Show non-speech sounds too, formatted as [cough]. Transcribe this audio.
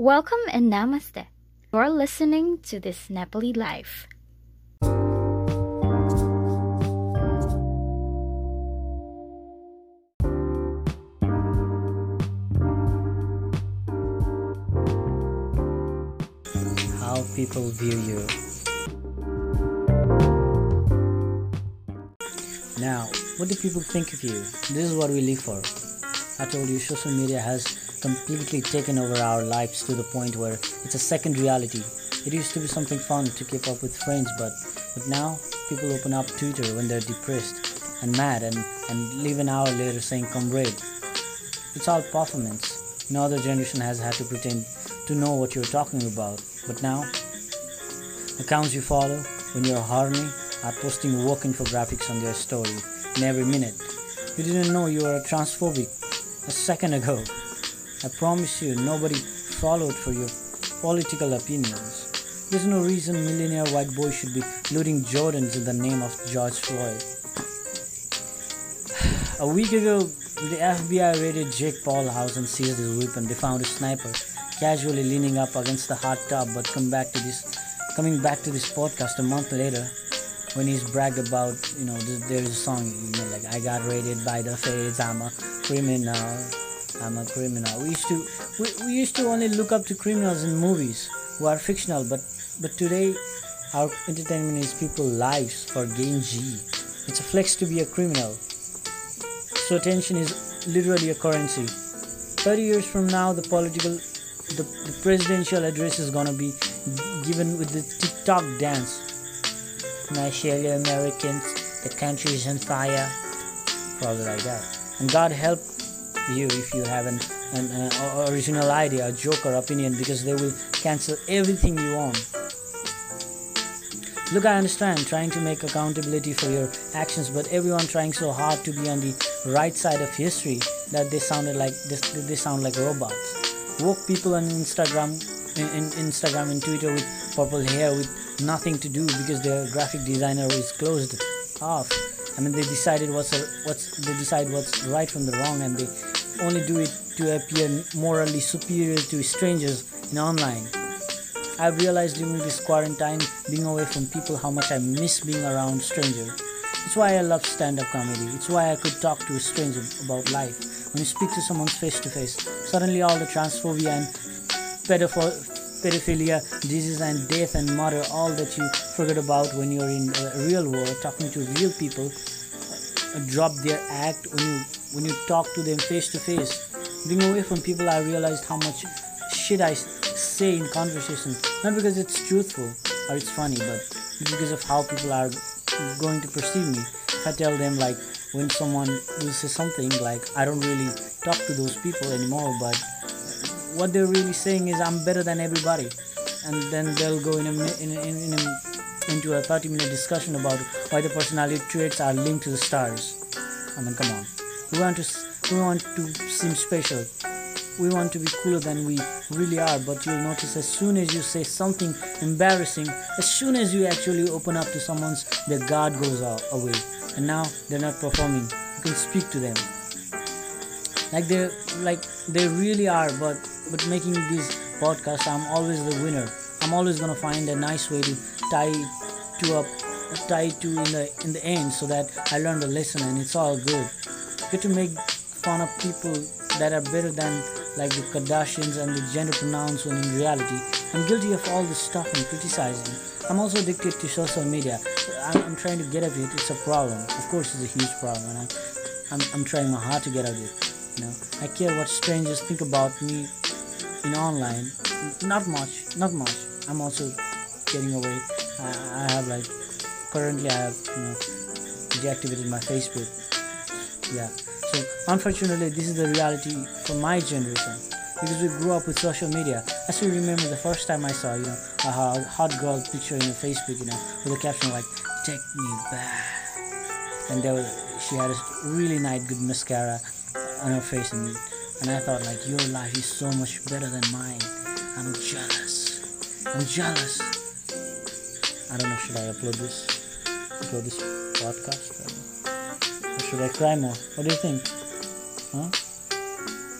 Welcome and namaste. You're listening to this Nepali life. How people view you. Now, what do people think of you? This is what we live for. I told you social media has completely taken over our lives to the point where it's a second reality. It used to be something fun to keep up with friends, but but now people open up Twitter when they're depressed and mad and, and leave an hour later saying comrade. It's all performance. No other generation has had to pretend to know what you're talking about. But now accounts you follow when you're horny are posting work infographics on their story in every minute. You didn't know you were transphobic a second ago. I promise you, nobody followed for your political opinions. There's no reason millionaire white boy should be looting Jordans in the name of George Floyd. [sighs] A week ago, the FBI raided Jake Paul house and seized his weapon. They found a sniper casually leaning up against the hot tub, but come back to this, coming back to this podcast a month later, when he's bragged about, you know, there's a song, you know, like I got raided by the feds, I'm a criminal. I'm a criminal. We used to we, we used to only look up to criminals in movies who are fictional, but but today our entertainment is people's lives for gain G. It's a flex to be a criminal. So attention is literally a currency. 30 years from now, the political, the, the presidential address is gonna be given with the TikTok dance. Fellow Americans, the country is on fire. Probably like that. And God help you if you have an, an uh, original idea, a joke or opinion, because they will cancel everything you own. Look, I understand trying to make accountability for your actions, but everyone trying so hard to be on the right side of history that they sounded like this, they sound like robots. Woke people on Instagram, in, in Instagram and Twitter with purple hair with nothing to do because their graphic designer is closed off. I mean, they decided what's a, what's they decide what's right from the wrong, and they only do it to appear morally superior to strangers in online. I've realized during this quarantine, being away from people, how much I miss being around strangers. It's why I love stand-up comedy. It's why I could talk to a stranger about life. When you speak to someone face to face, suddenly all the transphobia and pedophilia, disease and death and murder, all that you forget about when you're in real world, talking to real people, drop their act when you when you talk to them face to face. Being away from people, I realized how much shit I say in conversation. Not because it's truthful or it's funny, but because of how people are going to perceive me. If I tell them like when someone will say something like I don't really talk to those people anymore, but what they're really saying is I'm better than everybody, and then they'll go in a, in, in, in a, into a 30 minute discussion about why the personality traits are linked to the stars. I mean, come on. We want to we want to seem special. We want to be cooler than we really are, but you'll notice as soon as you say something embarrassing, as soon as you actually open up to someone's, their guard goes away, and now they're not performing. You can speak to them like they like they really are, but but making these podcasts, I'm always the winner. I'm always gonna find a nice way to tie to up tie to in the in the end so that I learned a lesson and it's all good get to make fun of people that are better than like the Kardashians and the gender pronouns when in reality I'm guilty of all this stuff and criticizing. I'm also addicted to social media. I'm, I'm trying to get out of it. It's a problem. Of course, it's a huge problem, and I'm, I'm, I'm trying my hard to get out of it. You know, I care what strangers think about me in online. Not much, not much. I'm also getting away. I, I have like currently I have you know deactivated my Facebook. Yeah. So unfortunately this is the reality for my generation. Because we grew up with social media. I still remember the first time i saw you know a hot girl picture in facebook you know with a caption like take me back. And there was she had a really nice good mascara on her face and, and i thought like your life is so much better than mine. I'm jealous. I'm jealous i don't know should i upload this upload this podcast or should I cry more? What do you think? Huh?